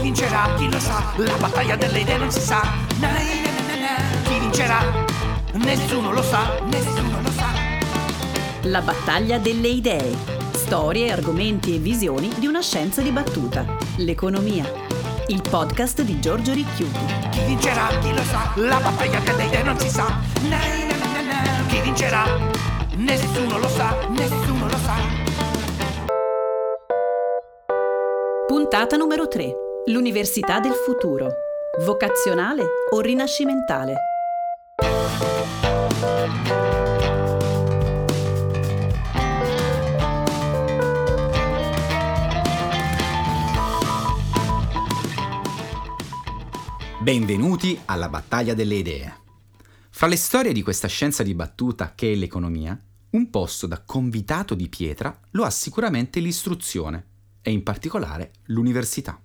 Chi vincerà? Chi lo sa? La battaglia delle idee non si sa. Na, na, na, na, na. Chi vincerà? Nessuno lo sa, nessuno lo sa. La battaglia delle idee. Storie, argomenti e visioni di una scienza dibattuta. L'economia. Il podcast di Giorgio Ricchiuti. Chi vincerà? Chi lo sa? La battaglia delle idee non si sa. Chi vincerà? Nessuno lo sa, nessuno lo sa. Puntata numero 3. L'Università del futuro. Vocazionale o rinascimentale? Benvenuti alla battaglia delle idee. Fra le storie di questa scienza dibattuta che è l'economia, un posto da convitato di pietra lo ha sicuramente l'istruzione e in particolare l'università.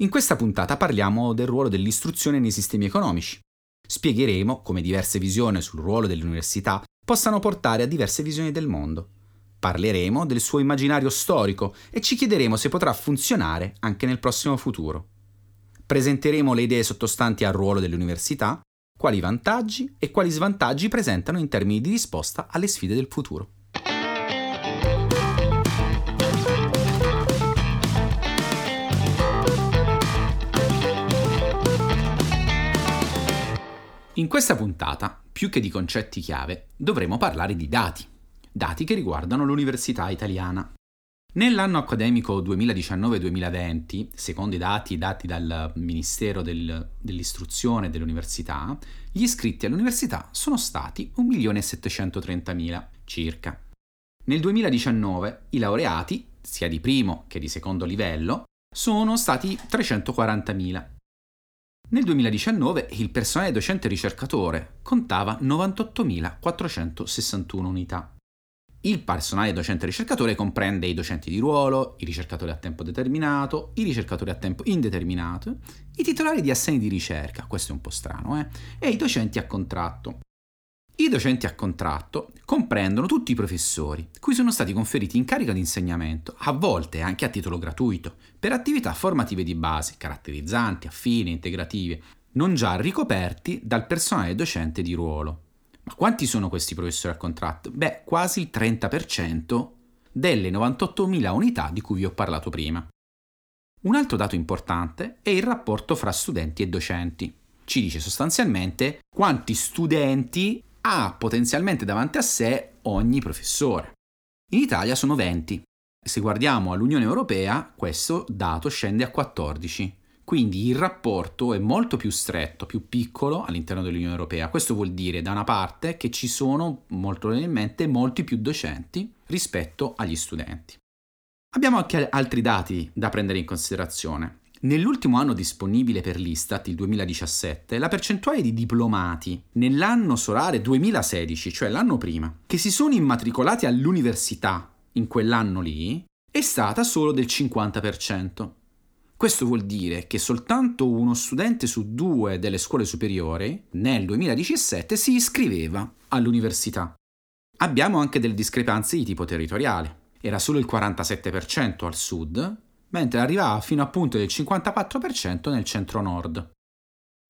In questa puntata parliamo del ruolo dell'istruzione nei sistemi economici. Spiegheremo come diverse visioni sul ruolo dell'università possano portare a diverse visioni del mondo. Parleremo del suo immaginario storico e ci chiederemo se potrà funzionare anche nel prossimo futuro. Presenteremo le idee sottostanti al ruolo dell'università, quali vantaggi e quali svantaggi presentano in termini di risposta alle sfide del futuro. In questa puntata, più che di concetti chiave, dovremo parlare di dati, dati che riguardano l'università italiana. Nell'anno accademico 2019-2020, secondo i dati dati dal Ministero del, dell'Istruzione e dell'Università, gli iscritti all'università sono stati 1.730.000 circa. Nel 2019 i laureati, sia di primo che di secondo livello, sono stati 340.000. Nel 2019 il personale docente ricercatore contava 98.461 unità. Il personale docente ricercatore comprende i docenti di ruolo, i ricercatori a tempo determinato, i ricercatori a tempo indeterminato, i titolari di assegni di ricerca, questo è un po' strano, eh, e i docenti a contratto. I docenti a contratto comprendono tutti i professori, cui sono stati conferiti incarico di insegnamento, a volte anche a titolo gratuito, per attività formative di base, caratterizzanti, affini, integrative, non già ricoperti dal personale docente di ruolo. Ma quanti sono questi professori a contratto? Beh, quasi il 30% delle 98.000 unità di cui vi ho parlato prima. Un altro dato importante è il rapporto fra studenti e docenti. Ci dice sostanzialmente quanti studenti ha potenzialmente davanti a sé ogni professore. In Italia sono 20. Se guardiamo all'Unione Europea, questo dato scende a 14. Quindi il rapporto è molto più stretto, più piccolo all'interno dell'Unione Europea. Questo vuol dire da una parte che ci sono molto probabilmente molti più docenti rispetto agli studenti. Abbiamo anche altri dati da prendere in considerazione. Nell'ultimo anno disponibile per l'Istat, il 2017, la percentuale di diplomati nell'anno solare 2016, cioè l'anno prima, che si sono immatricolati all'università in quell'anno lì, è stata solo del 50%. Questo vuol dire che soltanto uno studente su due delle scuole superiori nel 2017 si iscriveva all'università. Abbiamo anche delle discrepanze di tipo territoriale. Era solo il 47% al sud, mentre arrivava fino a punto del 54% nel centro-nord.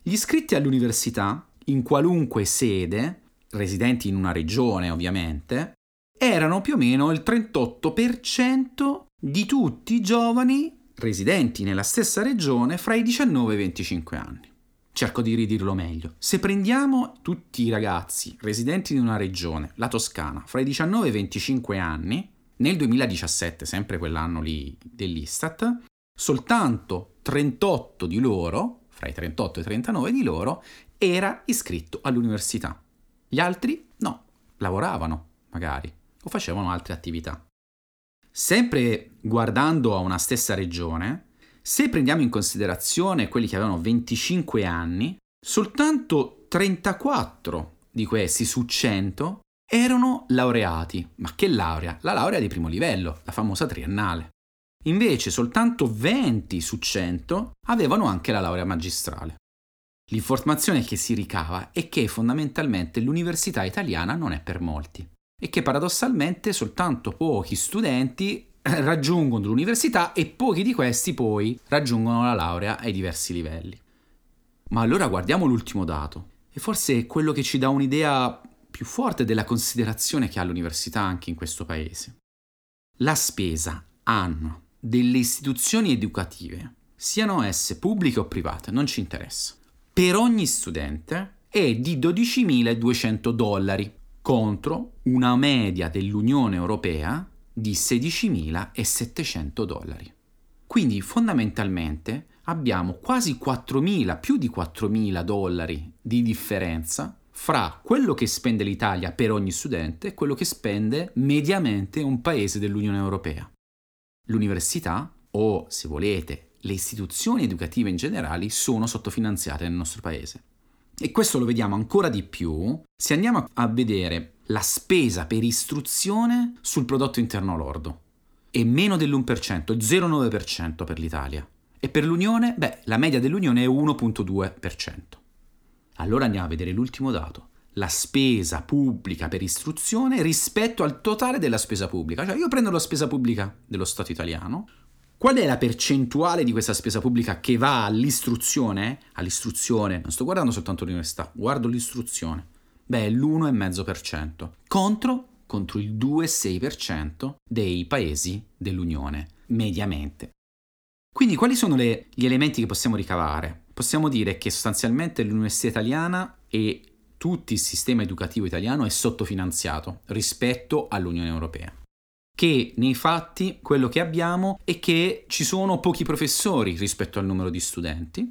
Gli iscritti all'università, in qualunque sede, residenti in una regione ovviamente, erano più o meno il 38% di tutti i giovani residenti nella stessa regione fra i 19 e i 25 anni. Cerco di ridirlo meglio. Se prendiamo tutti i ragazzi residenti in una regione, la Toscana, fra i 19 e i 25 anni, nel 2017, sempre quell'anno lì dell'Istat, soltanto 38 di loro, fra i 38 e i 39 di loro, era iscritto all'università. Gli altri no, lavoravano magari o facevano altre attività. Sempre guardando a una stessa regione, se prendiamo in considerazione quelli che avevano 25 anni, soltanto 34 di questi su 100 erano laureati. Ma che laurea? La laurea di primo livello, la famosa triennale. Invece soltanto 20 su 100 avevano anche la laurea magistrale. L'informazione che si ricava è che fondamentalmente l'università italiana non è per molti e che paradossalmente soltanto pochi studenti raggiungono l'università e pochi di questi poi raggiungono la laurea ai diversi livelli. Ma allora guardiamo l'ultimo dato, e forse è quello che ci dà un'idea più forte della considerazione che ha l'università anche in questo paese. La spesa anno delle istituzioni educative, siano esse pubbliche o private, non ci interessa, per ogni studente è di 12.200 dollari contro una media dell'Unione Europea di 16.700 dollari. Quindi fondamentalmente abbiamo quasi 4.000, più di 4.000 dollari di differenza fra quello che spende l'Italia per ogni studente e quello che spende mediamente un paese dell'Unione Europea. L'università, o se volete, le istituzioni educative in generale, sono sottofinanziate nel nostro paese. E questo lo vediamo ancora di più se andiamo a vedere la spesa per istruzione sul prodotto interno lordo. È meno dell'1%, 0,9% per l'Italia. E per l'Unione, beh, la media dell'Unione è 1,2%. Allora andiamo a vedere l'ultimo dato. La spesa pubblica per istruzione rispetto al totale della spesa pubblica. Cioè io prendo la spesa pubblica dello Stato italiano, Qual è la percentuale di questa spesa pubblica che va all'istruzione? All'istruzione, non sto guardando soltanto l'università, guardo l'istruzione. Beh, è l'1,5% contro, contro il 2,6% dei paesi dell'Unione, mediamente. Quindi quali sono le, gli elementi che possiamo ricavare? Possiamo dire che sostanzialmente l'università italiana e tutto il sistema educativo italiano è sottofinanziato rispetto all'Unione Europea. Che nei fatti quello che abbiamo è che ci sono pochi professori rispetto al numero di studenti,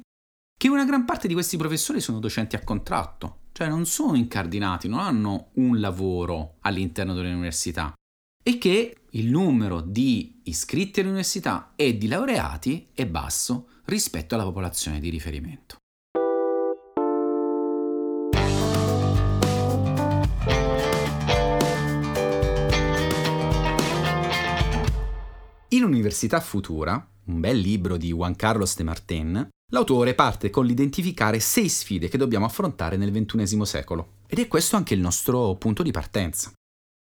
che una gran parte di questi professori sono docenti a contratto, cioè non sono incardinati, non hanno un lavoro all'interno dell'università e che il numero di iscritti all'università e di laureati è basso rispetto alla popolazione di riferimento. In Università Futura, un bel libro di Juan Carlos de Martin, l'autore parte con l'identificare sei sfide che dobbiamo affrontare nel XXI secolo. Ed è questo anche il nostro punto di partenza.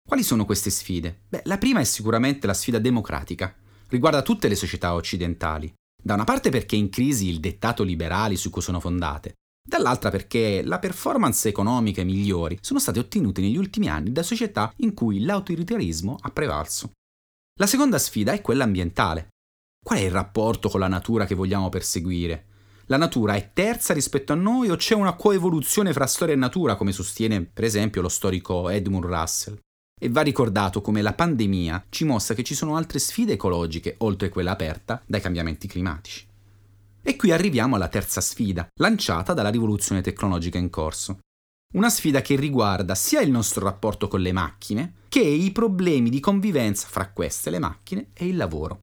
Quali sono queste sfide? Beh, la prima è sicuramente la sfida democratica. Riguarda tutte le società occidentali. Da una parte perché è in crisi il dettato liberali su cui sono fondate, dall'altra perché la performance economiche migliori sono state ottenute negli ultimi anni da società in cui l'autoritarismo ha prevalso. La seconda sfida è quella ambientale. Qual è il rapporto con la natura che vogliamo perseguire? La natura è terza rispetto a noi o c'è una coevoluzione fra storia e natura, come sostiene per esempio lo storico Edmund Russell? E va ricordato come la pandemia ci mostra che ci sono altre sfide ecologiche, oltre quella aperta dai cambiamenti climatici. E qui arriviamo alla terza sfida, lanciata dalla rivoluzione tecnologica in corso. Una sfida che riguarda sia il nostro rapporto con le macchine, che i problemi di convivenza fra queste, le macchine, e il lavoro.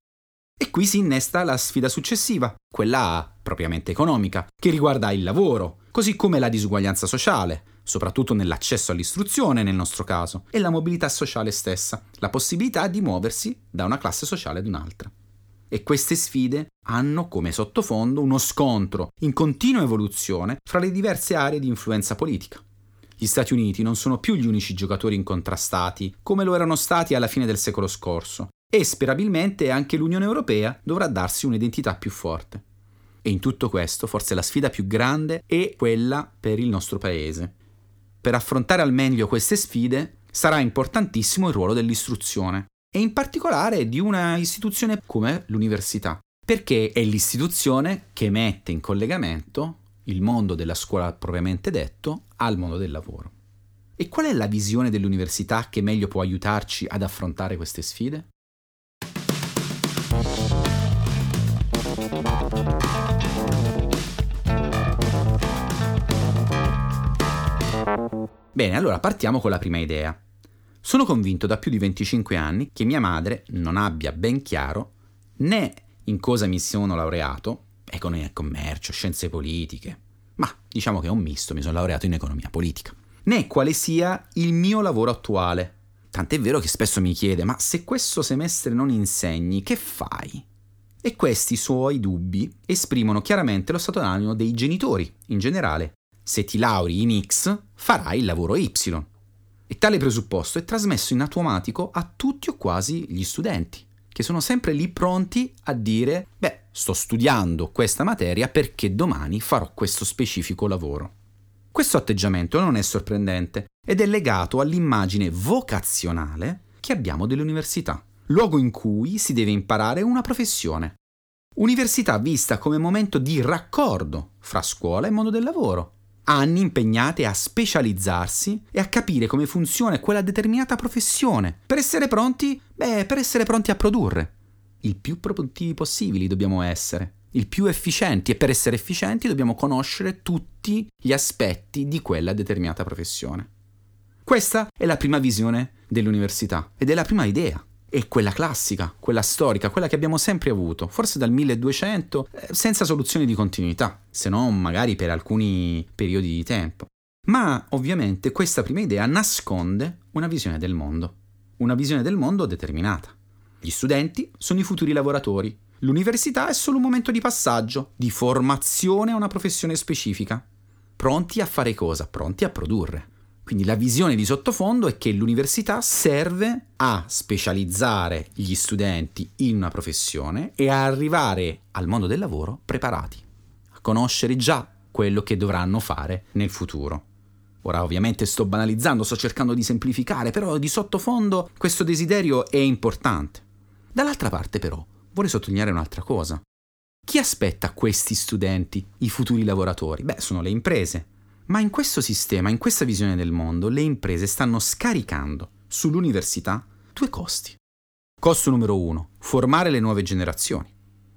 E qui si innesta la sfida successiva, quella propriamente economica, che riguarda il lavoro, così come la disuguaglianza sociale, soprattutto nell'accesso all'istruzione nel nostro caso, e la mobilità sociale stessa, la possibilità di muoversi da una classe sociale ad un'altra. E queste sfide hanno come sottofondo uno scontro in continua evoluzione fra le diverse aree di influenza politica. Gli Stati Uniti non sono più gli unici giocatori incontrastati, come lo erano stati alla fine del secolo scorso, e sperabilmente anche l'Unione Europea dovrà darsi un'identità più forte. E in tutto questo forse la sfida più grande è quella per il nostro Paese. Per affrontare al meglio queste sfide sarà importantissimo il ruolo dell'istruzione, e in particolare di una istituzione come l'università, perché è l'istituzione che mette in collegamento il mondo della scuola propriamente detto al mondo del lavoro. E qual è la visione dell'università che meglio può aiutarci ad affrontare queste sfide? Bene, allora partiamo con la prima idea. Sono convinto da più di 25 anni che mia madre non abbia ben chiaro né in cosa mi sono laureato, economia e commercio, scienze politiche, ma diciamo che è un misto, mi sono laureato in economia politica, né quale sia il mio lavoro attuale. Tant'è vero che spesso mi chiede, ma se questo semestre non insegni, che fai? E questi suoi dubbi esprimono chiaramente lo stato d'animo dei genitori, in generale. Se ti lauri in X, farai il lavoro Y. E tale presupposto è trasmesso in automatico a tutti o quasi gli studenti che sono sempre lì pronti a dire, beh, sto studiando questa materia perché domani farò questo specifico lavoro. Questo atteggiamento non è sorprendente ed è legato all'immagine vocazionale che abbiamo dell'università, luogo in cui si deve imparare una professione. Università vista come momento di raccordo fra scuola e mondo del lavoro. Anni impegnate a specializzarsi e a capire come funziona quella determinata professione, per essere pronti, beh, per essere pronti a produrre. Il più produttivi possibili dobbiamo essere, il più efficienti. E per essere efficienti dobbiamo conoscere tutti gli aspetti di quella determinata professione. Questa è la prima visione dell'università ed è la prima idea è quella classica, quella storica, quella che abbiamo sempre avuto, forse dal 1200, eh, senza soluzioni di continuità, se non magari per alcuni periodi di tempo. Ma ovviamente questa prima idea nasconde una visione del mondo, una visione del mondo determinata. Gli studenti sono i futuri lavoratori, l'università è solo un momento di passaggio, di formazione a una professione specifica. Pronti a fare cosa? Pronti a produrre. Quindi la visione di sottofondo è che l'università serve a specializzare gli studenti in una professione e a arrivare al mondo del lavoro preparati, a conoscere già quello che dovranno fare nel futuro. Ora ovviamente sto banalizzando, sto cercando di semplificare, però di sottofondo questo desiderio è importante. Dall'altra parte però vorrei sottolineare un'altra cosa. Chi aspetta questi studenti, i futuri lavoratori? Beh, sono le imprese ma in questo sistema, in questa visione del mondo, le imprese stanno scaricando sull'università due costi. Costo numero uno, formare le nuove generazioni.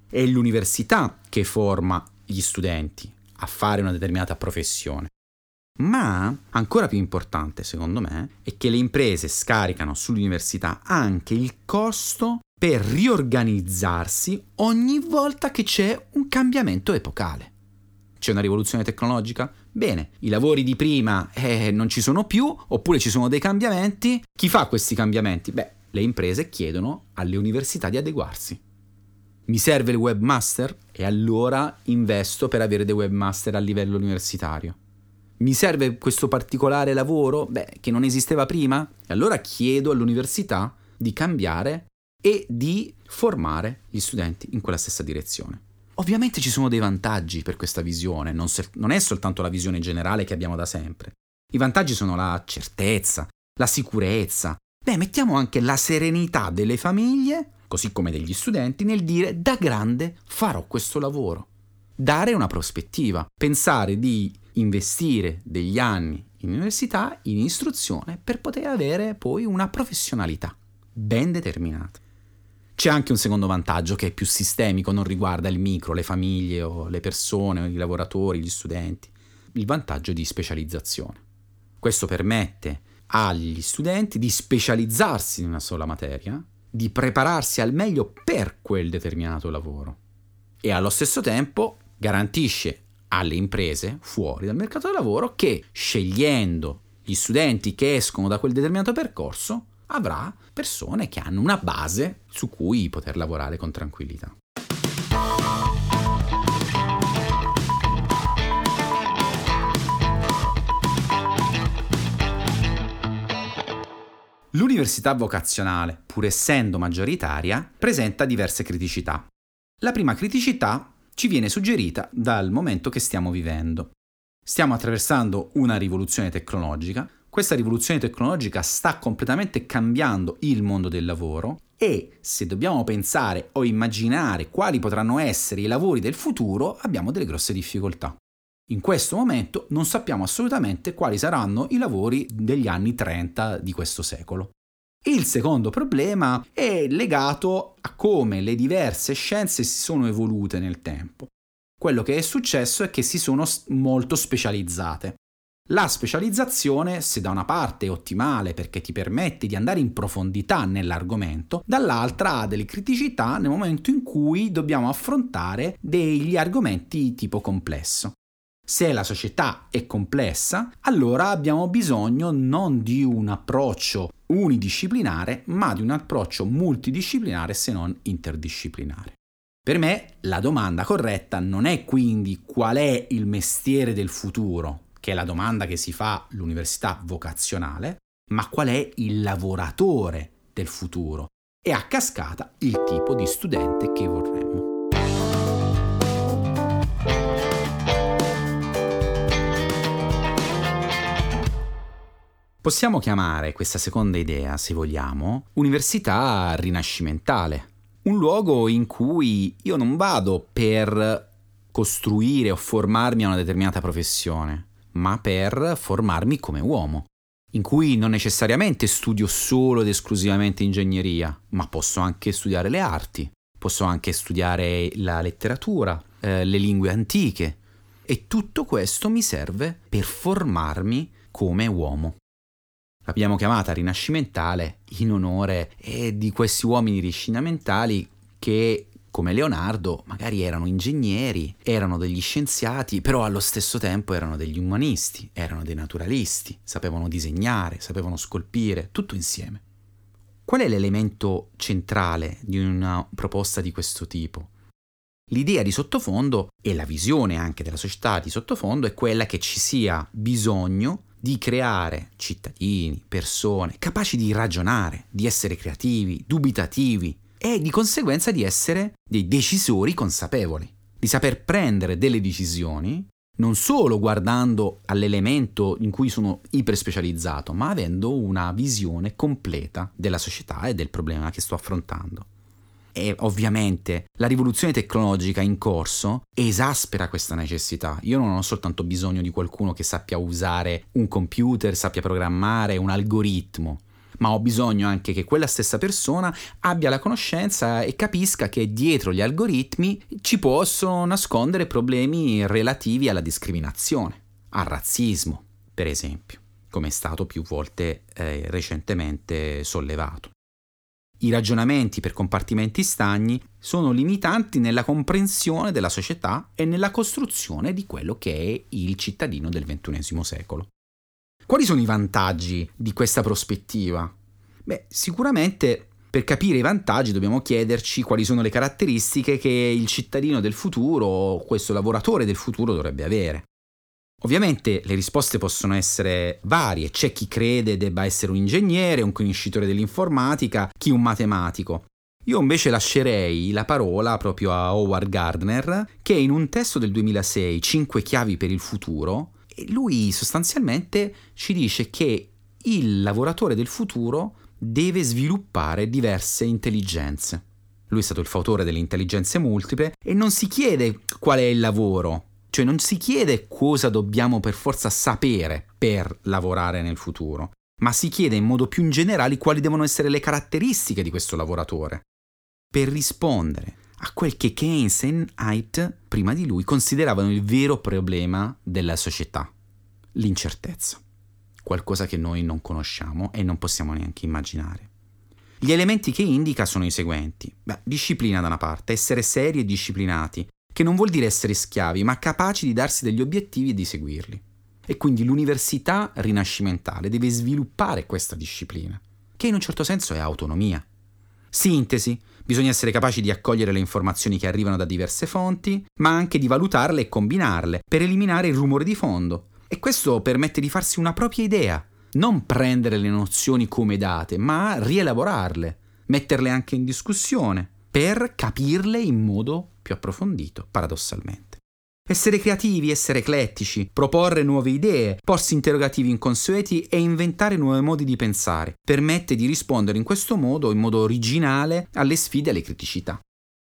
È l'università che forma gli studenti a fare una determinata professione. Ma ancora più importante, secondo me, è che le imprese scaricano sull'università anche il costo per riorganizzarsi ogni volta che c'è un cambiamento epocale. C'è una rivoluzione tecnologica? Bene, i lavori di prima eh, non ci sono più, oppure ci sono dei cambiamenti. Chi fa questi cambiamenti? Beh, le imprese chiedono alle università di adeguarsi. Mi serve il webmaster? E allora investo per avere dei webmaster a livello universitario. Mi serve questo particolare lavoro? Beh, che non esisteva prima? E allora chiedo all'università di cambiare e di formare gli studenti in quella stessa direzione. Ovviamente ci sono dei vantaggi per questa visione, non, se- non è soltanto la visione generale che abbiamo da sempre. I vantaggi sono la certezza, la sicurezza, beh, mettiamo anche la serenità delle famiglie, così come degli studenti, nel dire da grande farò questo lavoro. Dare una prospettiva, pensare di investire degli anni in università, in istruzione, per poter avere poi una professionalità ben determinata. C'è anche un secondo vantaggio che è più sistemico, non riguarda il micro, le famiglie o le persone, i lavoratori, gli studenti. Il vantaggio di specializzazione. Questo permette agli studenti di specializzarsi in una sola materia, di prepararsi al meglio per quel determinato lavoro e allo stesso tempo garantisce alle imprese fuori dal mercato del lavoro che scegliendo gli studenti che escono da quel determinato percorso avrà persone che hanno una base su cui poter lavorare con tranquillità. L'università vocazionale, pur essendo maggioritaria, presenta diverse criticità. La prima criticità ci viene suggerita dal momento che stiamo vivendo. Stiamo attraversando una rivoluzione tecnologica questa rivoluzione tecnologica sta completamente cambiando il mondo del lavoro e se dobbiamo pensare o immaginare quali potranno essere i lavori del futuro, abbiamo delle grosse difficoltà. In questo momento non sappiamo assolutamente quali saranno i lavori degli anni 30 di questo secolo. Il secondo problema è legato a come le diverse scienze si sono evolute nel tempo. Quello che è successo è che si sono molto specializzate. La specializzazione, se da una parte è ottimale perché ti permette di andare in profondità nell'argomento, dall'altra ha delle criticità nel momento in cui dobbiamo affrontare degli argomenti tipo complesso. Se la società è complessa, allora abbiamo bisogno non di un approccio unidisciplinare, ma di un approccio multidisciplinare se non interdisciplinare. Per me la domanda corretta non è quindi qual è il mestiere del futuro, che è la domanda che si fa l'università vocazionale, ma qual è il lavoratore del futuro? e a cascata il tipo di studente che vorremmo. Possiamo chiamare questa seconda idea, se vogliamo, università rinascimentale, un luogo in cui io non vado per costruire o formarmi a una determinata professione, ma per formarmi come uomo, in cui non necessariamente studio solo ed esclusivamente ingegneria, ma posso anche studiare le arti, posso anche studiare la letteratura, eh, le lingue antiche, e tutto questo mi serve per formarmi come uomo. L'abbiamo chiamata rinascimentale in onore eh, di questi uomini rinascimentali che, come Leonardo, magari erano ingegneri, erano degli scienziati, però allo stesso tempo erano degli umanisti, erano dei naturalisti, sapevano disegnare, sapevano scolpire, tutto insieme. Qual è l'elemento centrale di una proposta di questo tipo? L'idea di sottofondo e la visione anche della società di sottofondo è quella che ci sia bisogno di creare cittadini, persone capaci di ragionare, di essere creativi, dubitativi e di conseguenza di essere dei decisori consapevoli, di saper prendere delle decisioni non solo guardando all'elemento in cui sono iperspecializzato, ma avendo una visione completa della società e del problema che sto affrontando. E ovviamente la rivoluzione tecnologica in corso esaspera questa necessità. Io non ho soltanto bisogno di qualcuno che sappia usare un computer, sappia programmare un algoritmo, ma ho bisogno anche che quella stessa persona abbia la conoscenza e capisca che dietro gli algoritmi ci possono nascondere problemi relativi alla discriminazione, al razzismo, per esempio, come è stato più volte eh, recentemente sollevato. I ragionamenti per compartimenti stagni sono limitanti nella comprensione della società e nella costruzione di quello che è il cittadino del XXI secolo. Quali sono i vantaggi di questa prospettiva? Beh, sicuramente per capire i vantaggi dobbiamo chiederci quali sono le caratteristiche che il cittadino del futuro, questo lavoratore del futuro dovrebbe avere. Ovviamente le risposte possono essere varie, c'è chi crede debba essere un ingegnere, un conoscitore dell'informatica, chi un matematico. Io invece lascerei la parola proprio a Howard Gardner, che in un testo del 2006, 5 chiavi per il futuro, lui sostanzialmente ci dice che il lavoratore del futuro deve sviluppare diverse intelligenze. Lui è stato il fautore delle intelligenze multiple e non si chiede qual è il lavoro, cioè non si chiede cosa dobbiamo per forza sapere per lavorare nel futuro, ma si chiede in modo più in generale quali devono essere le caratteristiche di questo lavoratore. Per rispondere a quel che Keynes e Haidt prima di lui consideravano il vero problema della società, l'incertezza, qualcosa che noi non conosciamo e non possiamo neanche immaginare. Gli elementi che indica sono i seguenti. Beh, disciplina da una parte, essere seri e disciplinati, che non vuol dire essere schiavi, ma capaci di darsi degli obiettivi e di seguirli. E quindi l'università rinascimentale deve sviluppare questa disciplina, che in un certo senso è autonomia. Sintesi, bisogna essere capaci di accogliere le informazioni che arrivano da diverse fonti, ma anche di valutarle e combinarle per eliminare il rumore di fondo. E questo permette di farsi una propria idea, non prendere le nozioni come date, ma rielaborarle, metterle anche in discussione, per capirle in modo più approfondito, paradossalmente. Essere creativi, essere eclettici, proporre nuove idee, porsi interrogativi inconsueti e inventare nuovi modi di pensare, permette di rispondere in questo modo, in modo originale, alle sfide e alle criticità.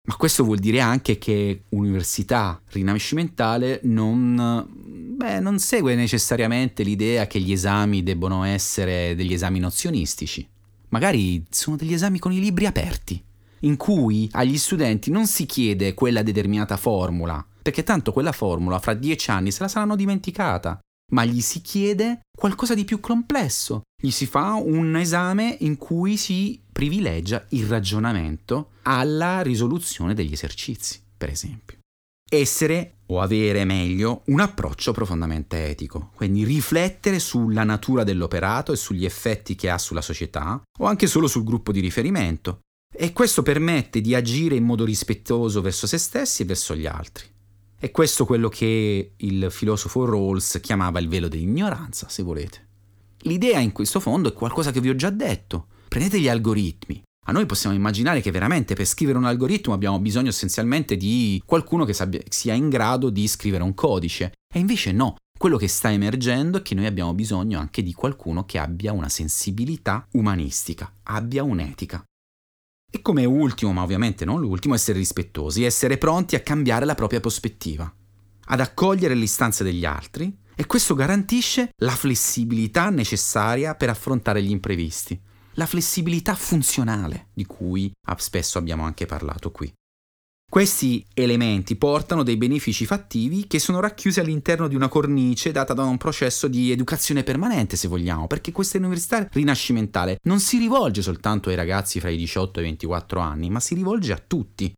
Ma questo vuol dire anche che università rinascimentale non, beh, non segue necessariamente l'idea che gli esami debbono essere degli esami nozionistici. Magari sono degli esami con i libri aperti in cui agli studenti non si chiede quella determinata formula, perché tanto quella formula fra dieci anni se la saranno dimenticata, ma gli si chiede qualcosa di più complesso. Gli si fa un esame in cui si privilegia il ragionamento alla risoluzione degli esercizi, per esempio. Essere o avere meglio un approccio profondamente etico, quindi riflettere sulla natura dell'operato e sugli effetti che ha sulla società o anche solo sul gruppo di riferimento, e questo permette di agire in modo rispettoso verso se stessi e verso gli altri. È questo quello che il filosofo Rawls chiamava il velo dell'ignoranza, se volete. L'idea in questo fondo è qualcosa che vi ho già detto. Prendete gli algoritmi, A noi possiamo immaginare che veramente per scrivere un algoritmo abbiamo bisogno essenzialmente di qualcuno che sia in grado di scrivere un codice. E invece no, quello che sta emergendo è che noi abbiamo bisogno anche di qualcuno che abbia una sensibilità umanistica, abbia un'etica. E come ultimo, ma ovviamente non l'ultimo, essere rispettosi, essere pronti a cambiare la propria prospettiva, ad accogliere le istanze degli altri e questo garantisce la flessibilità necessaria per affrontare gli imprevisti la flessibilità funzionale di cui spesso abbiamo anche parlato qui. Questi elementi portano dei benefici fattivi che sono racchiusi all'interno di una cornice data da un processo di educazione permanente, se vogliamo, perché questa università rinascimentale non si rivolge soltanto ai ragazzi fra i 18 e i 24 anni, ma si rivolge a tutti.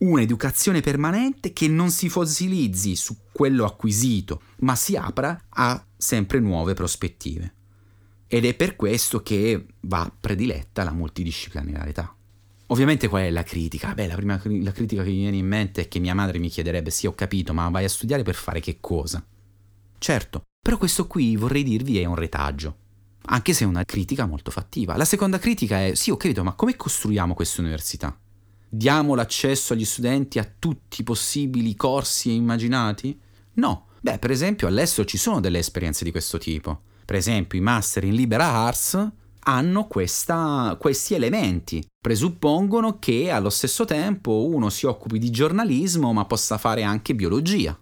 Un'educazione permanente che non si fossilizzi su quello acquisito, ma si apra a sempre nuove prospettive. Ed è per questo che va prediletta la multidisciplinarietà. Ovviamente qual è la critica? Beh, la prima la critica che mi viene in mente è che mia madre mi chiederebbe sì, ho capito, ma vai a studiare per fare che cosa? Certo, però questo qui vorrei dirvi è un retaggio, anche se è una critica molto fattiva. La seconda critica è sì, ho capito, ma come costruiamo questa università? Diamo l'accesso agli studenti a tutti i possibili corsi immaginati? No. Beh, per esempio all'estero ci sono delle esperienze di questo tipo per esempio i master in Libera Arts, hanno questa, questi elementi. Presuppongono che allo stesso tempo uno si occupi di giornalismo ma possa fare anche biologia.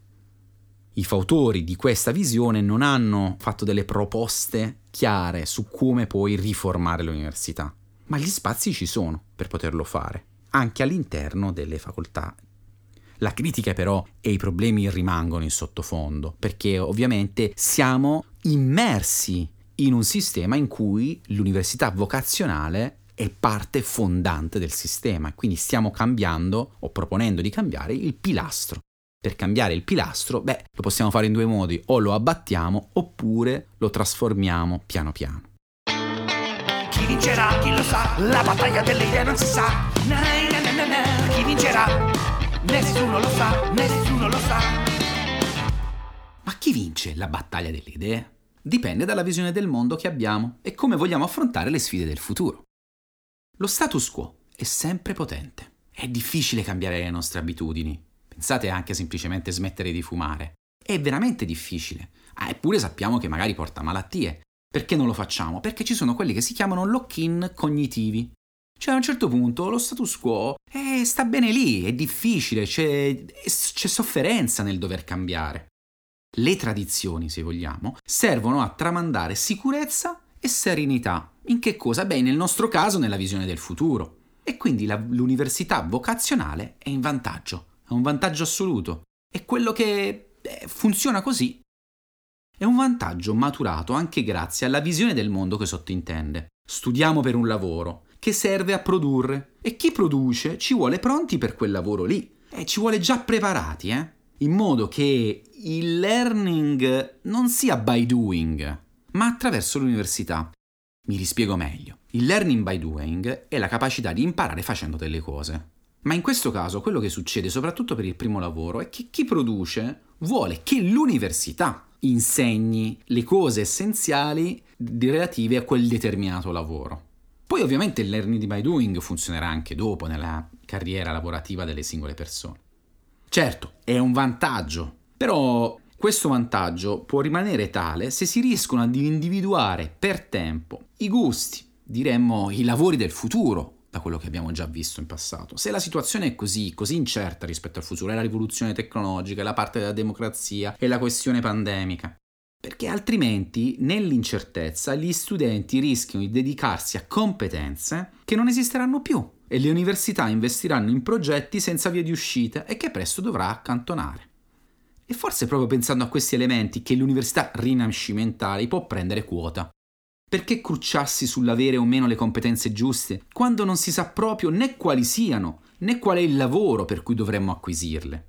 I fautori di questa visione non hanno fatto delle proposte chiare su come poi riformare l'università, ma gli spazi ci sono per poterlo fare, anche all'interno delle facoltà la critica però e i problemi rimangono in sottofondo, perché ovviamente siamo immersi in un sistema in cui l'università vocazionale è parte fondante del sistema, quindi stiamo cambiando o proponendo di cambiare il pilastro. Per cambiare il pilastro, beh, lo possiamo fare in due modi, o lo abbattiamo oppure lo trasformiamo piano piano. Chi vincerà? Chi lo sa? La battaglia delle idee non si sa. Na, na, na, na, Chi vincerà? Nessuno lo sa, nessuno lo sa. Ma chi vince la battaglia delle idee? Dipende dalla visione del mondo che abbiamo e come vogliamo affrontare le sfide del futuro. Lo status quo è sempre potente. È difficile cambiare le nostre abitudini. Pensate anche a semplicemente smettere di fumare. È veramente difficile. Ah, eppure sappiamo che magari porta malattie. Perché non lo facciamo? Perché ci sono quelli che si chiamano lock-in cognitivi. Cioè a un certo punto lo status quo eh, sta bene lì, è difficile, c'è, c'è sofferenza nel dover cambiare. Le tradizioni, se vogliamo, servono a tramandare sicurezza e serenità. In che cosa? Beh, nel nostro caso nella visione del futuro. E quindi la, l'università vocazionale è in vantaggio, è un vantaggio assoluto. E quello che eh, funziona così è un vantaggio maturato anche grazie alla visione del mondo che sottintende. Studiamo per un lavoro, che serve a produrre. E chi produce ci vuole pronti per quel lavoro lì. E ci vuole già preparati, eh? In modo che il learning non sia by doing, ma attraverso l'università. Mi rispiego meglio. Il learning by doing è la capacità di imparare facendo delle cose. Ma in questo caso quello che succede, soprattutto per il primo lavoro, è che chi produce vuole che l'università insegni le cose essenziali relative a quel determinato lavoro. Poi ovviamente il learning by doing funzionerà anche dopo nella carriera lavorativa delle singole persone. Certo, è un vantaggio, però questo vantaggio può rimanere tale se si riescono ad individuare per tempo i gusti, diremmo i lavori del futuro, da quello che abbiamo già visto in passato. Se la situazione è così, così incerta rispetto al futuro, è la rivoluzione tecnologica, è la parte della democrazia, è la questione pandemica, perché altrimenti nell'incertezza gli studenti rischiano di dedicarsi a competenze che non esisteranno più e le università investiranno in progetti senza via di uscita e che presto dovrà accantonare. E forse proprio pensando a questi elementi che l'università rinascimentale può prendere quota. Perché crucciarsi sull'avere o meno le competenze giuste quando non si sa proprio né quali siano né qual è il lavoro per cui dovremmo acquisirle?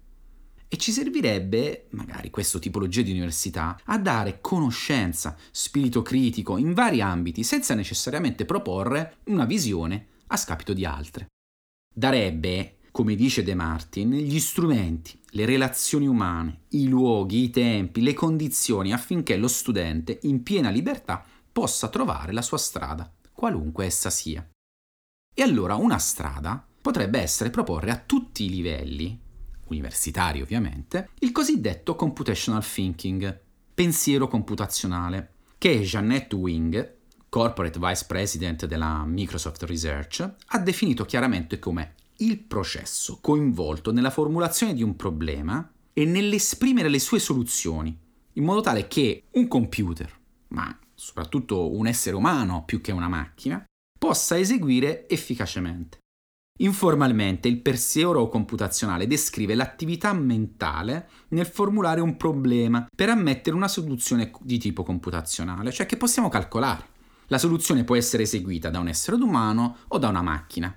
E ci servirebbe, magari questa tipologia di università, a dare conoscenza, spirito critico in vari ambiti senza necessariamente proporre una visione a scapito di altre. Darebbe, come dice De Martin, gli strumenti, le relazioni umane, i luoghi, i tempi, le condizioni affinché lo studente, in piena libertà, possa trovare la sua strada, qualunque essa sia. E allora una strada potrebbe essere proporre a tutti i livelli, universitari ovviamente, il cosiddetto computational thinking, pensiero computazionale, che Jeannette Wing, corporate vice president della Microsoft Research, ha definito chiaramente come il processo coinvolto nella formulazione di un problema e nell'esprimere le sue soluzioni, in modo tale che un computer, ma soprattutto un essere umano più che una macchina, possa eseguire efficacemente. Informalmente il pensiero computazionale descrive l'attività mentale nel formulare un problema per ammettere una soluzione di tipo computazionale, cioè che possiamo calcolare. La soluzione può essere eseguita da un essere umano o da una macchina.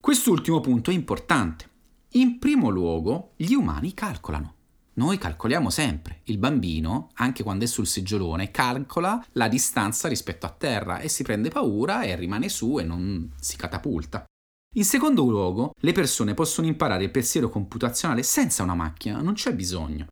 Quest'ultimo punto è importante. In primo luogo, gli umani calcolano. Noi calcoliamo sempre. Il bambino, anche quando è sul seggiolone, calcola la distanza rispetto a terra e si prende paura e rimane su e non si catapulta. In secondo luogo, le persone possono imparare il pensiero computazionale senza una macchina, non c'è bisogno.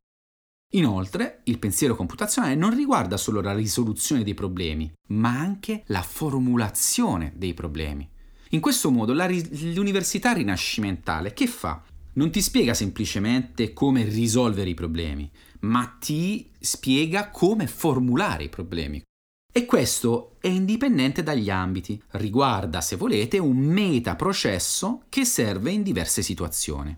Inoltre, il pensiero computazionale non riguarda solo la risoluzione dei problemi, ma anche la formulazione dei problemi. In questo modo la, l'università rinascimentale che fa? Non ti spiega semplicemente come risolvere i problemi, ma ti spiega come formulare i problemi. E questo è indipendente dagli ambiti, riguarda, se volete, un metaprocesso che serve in diverse situazioni.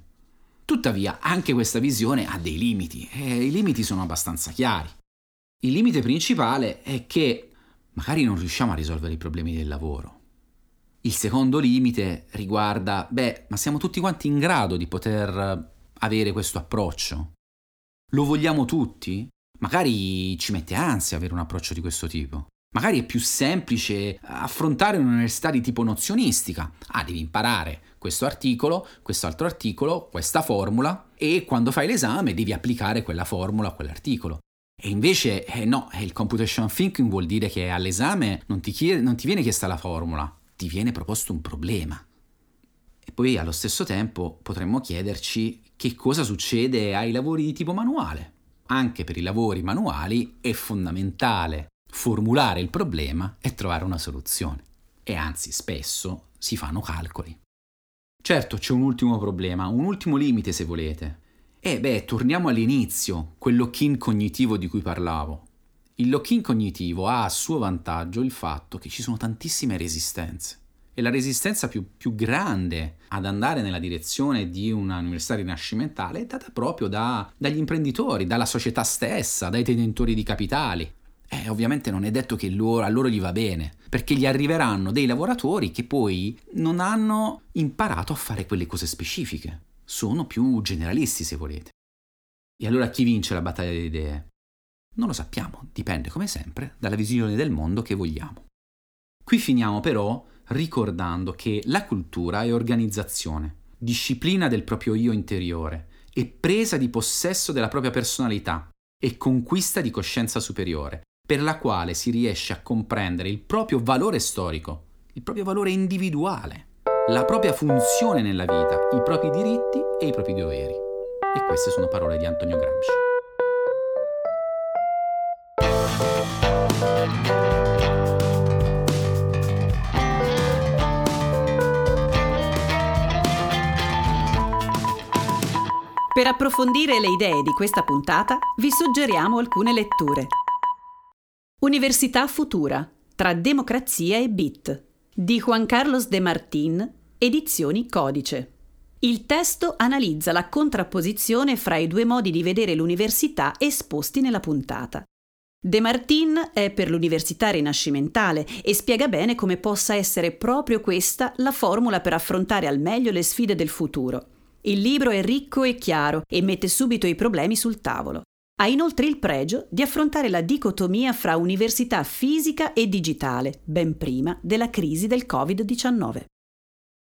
Tuttavia, anche questa visione ha dei limiti, e i limiti sono abbastanza chiari. Il limite principale è che magari non riusciamo a risolvere i problemi del lavoro. Il secondo limite riguarda, beh, ma siamo tutti quanti in grado di poter avere questo approccio? Lo vogliamo tutti? Magari ci mette ansia avere un approccio di questo tipo. Magari è più semplice affrontare un'università di tipo nozionistica. Ah, devi imparare questo articolo, quest'altro articolo, questa formula e quando fai l'esame devi applicare quella formula, quell'articolo. E invece, eh, no, il computation thinking vuol dire che all'esame non ti, chiede, non ti viene chiesta la formula, ti viene proposto un problema. E poi allo stesso tempo potremmo chiederci che cosa succede ai lavori di tipo manuale anche per i lavori manuali è fondamentale formulare il problema e trovare una soluzione. E anzi, spesso si fanno calcoli. Certo, c'è un ultimo problema, un ultimo limite se volete. E beh, torniamo all'inizio, quel lock-in cognitivo di cui parlavo. Il lock-in cognitivo ha a suo vantaggio il fatto che ci sono tantissime resistenze e la resistenza più, più, grande ad andare nella direzione di una università rinascimentale è data proprio da, dagli imprenditori, dalla società stessa, dai detentori di capitali. E ovviamente non è detto che loro, a loro gli va bene, perché gli arriveranno dei lavoratori che poi non hanno imparato a fare quelle cose specifiche, sono più generalisti se volete. E allora chi vince la battaglia delle idee? Non lo sappiamo, dipende come sempre dalla visione del mondo che vogliamo. Qui finiamo però ricordando che la cultura è organizzazione, disciplina del proprio io interiore e presa di possesso della propria personalità e conquista di coscienza superiore, per la quale si riesce a comprendere il proprio valore storico, il proprio valore individuale, la propria funzione nella vita, i propri diritti e i propri doveri. E queste sono parole di Antonio Gramsci. Per approfondire le idee di questa puntata vi suggeriamo alcune letture. Università Futura, tra democrazia e bit, di Juan Carlos de Martín, edizioni Codice. Il testo analizza la contrapposizione fra i due modi di vedere l'università esposti nella puntata. De Martin è per l'università rinascimentale e spiega bene come possa essere proprio questa la formula per affrontare al meglio le sfide del futuro. Il libro è ricco e chiaro e mette subito i problemi sul tavolo. Ha inoltre il pregio di affrontare la dicotomia fra università fisica e digitale, ben prima della crisi del Covid-19.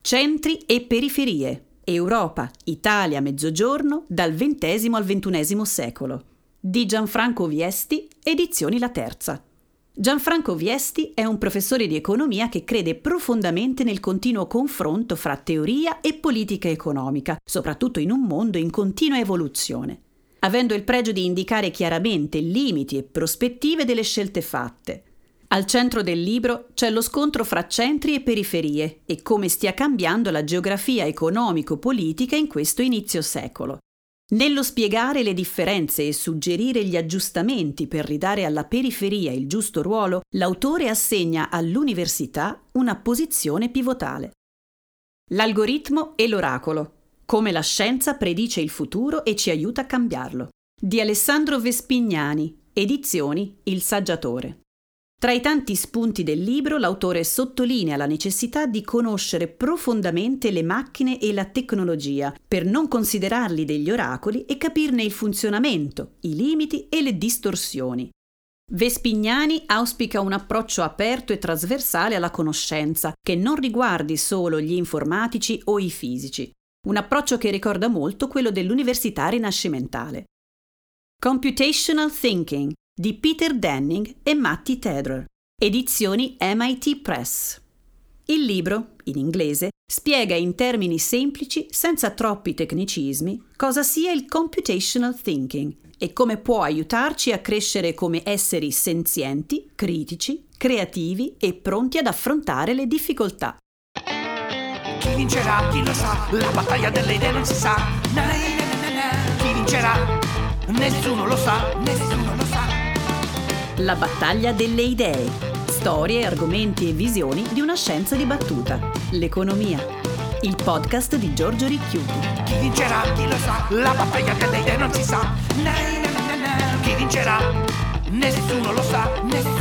Centri e periferie. Europa, Italia, Mezzogiorno, dal XX al XXI secolo. Di Gianfranco Viesti, edizioni La Terza. Gianfranco Viesti è un professore di economia che crede profondamente nel continuo confronto fra teoria e politica economica, soprattutto in un mondo in continua evoluzione, avendo il pregio di indicare chiaramente limiti e prospettive delle scelte fatte. Al centro del libro c'è lo scontro fra centri e periferie e come stia cambiando la geografia economico-politica in questo inizio secolo. Nello spiegare le differenze e suggerire gli aggiustamenti per ridare alla periferia il giusto ruolo, l'autore assegna all'università una posizione pivotale. L'algoritmo e l'oracolo. Come la scienza predice il futuro e ci aiuta a cambiarlo. Di Alessandro Vespignani, edizioni Il Saggiatore. Tra i tanti spunti del libro, l'autore sottolinea la necessità di conoscere profondamente le macchine e la tecnologia per non considerarli degli oracoli e capirne il funzionamento, i limiti e le distorsioni. Vespignani auspica un approccio aperto e trasversale alla conoscenza, che non riguardi solo gli informatici o i fisici. Un approccio che ricorda molto quello dell'università rinascimentale. Computational Thinking di Peter Denning e Matty Tedder, edizioni MIT Press. Il libro, in inglese, spiega in termini semplici, senza troppi tecnicismi, cosa sia il computational thinking e come può aiutarci a crescere come esseri senzienti, critici, creativi e pronti ad affrontare le difficoltà. Chi vincerà? Chi lo sa? La battaglia delle idee non si sa. Chi vincerà? Nessuno lo sa, nessuno. La battaglia delle idee. Storie, argomenti e visioni di una scienza dibattuta. L'economia. Il podcast di Giorgio Ricchiuti. Chi vincerà? Chi lo sa? La battaglia delle idee non si sa. Na, na, na, na, Chi vincerà? Nessuno lo sa, nessuno.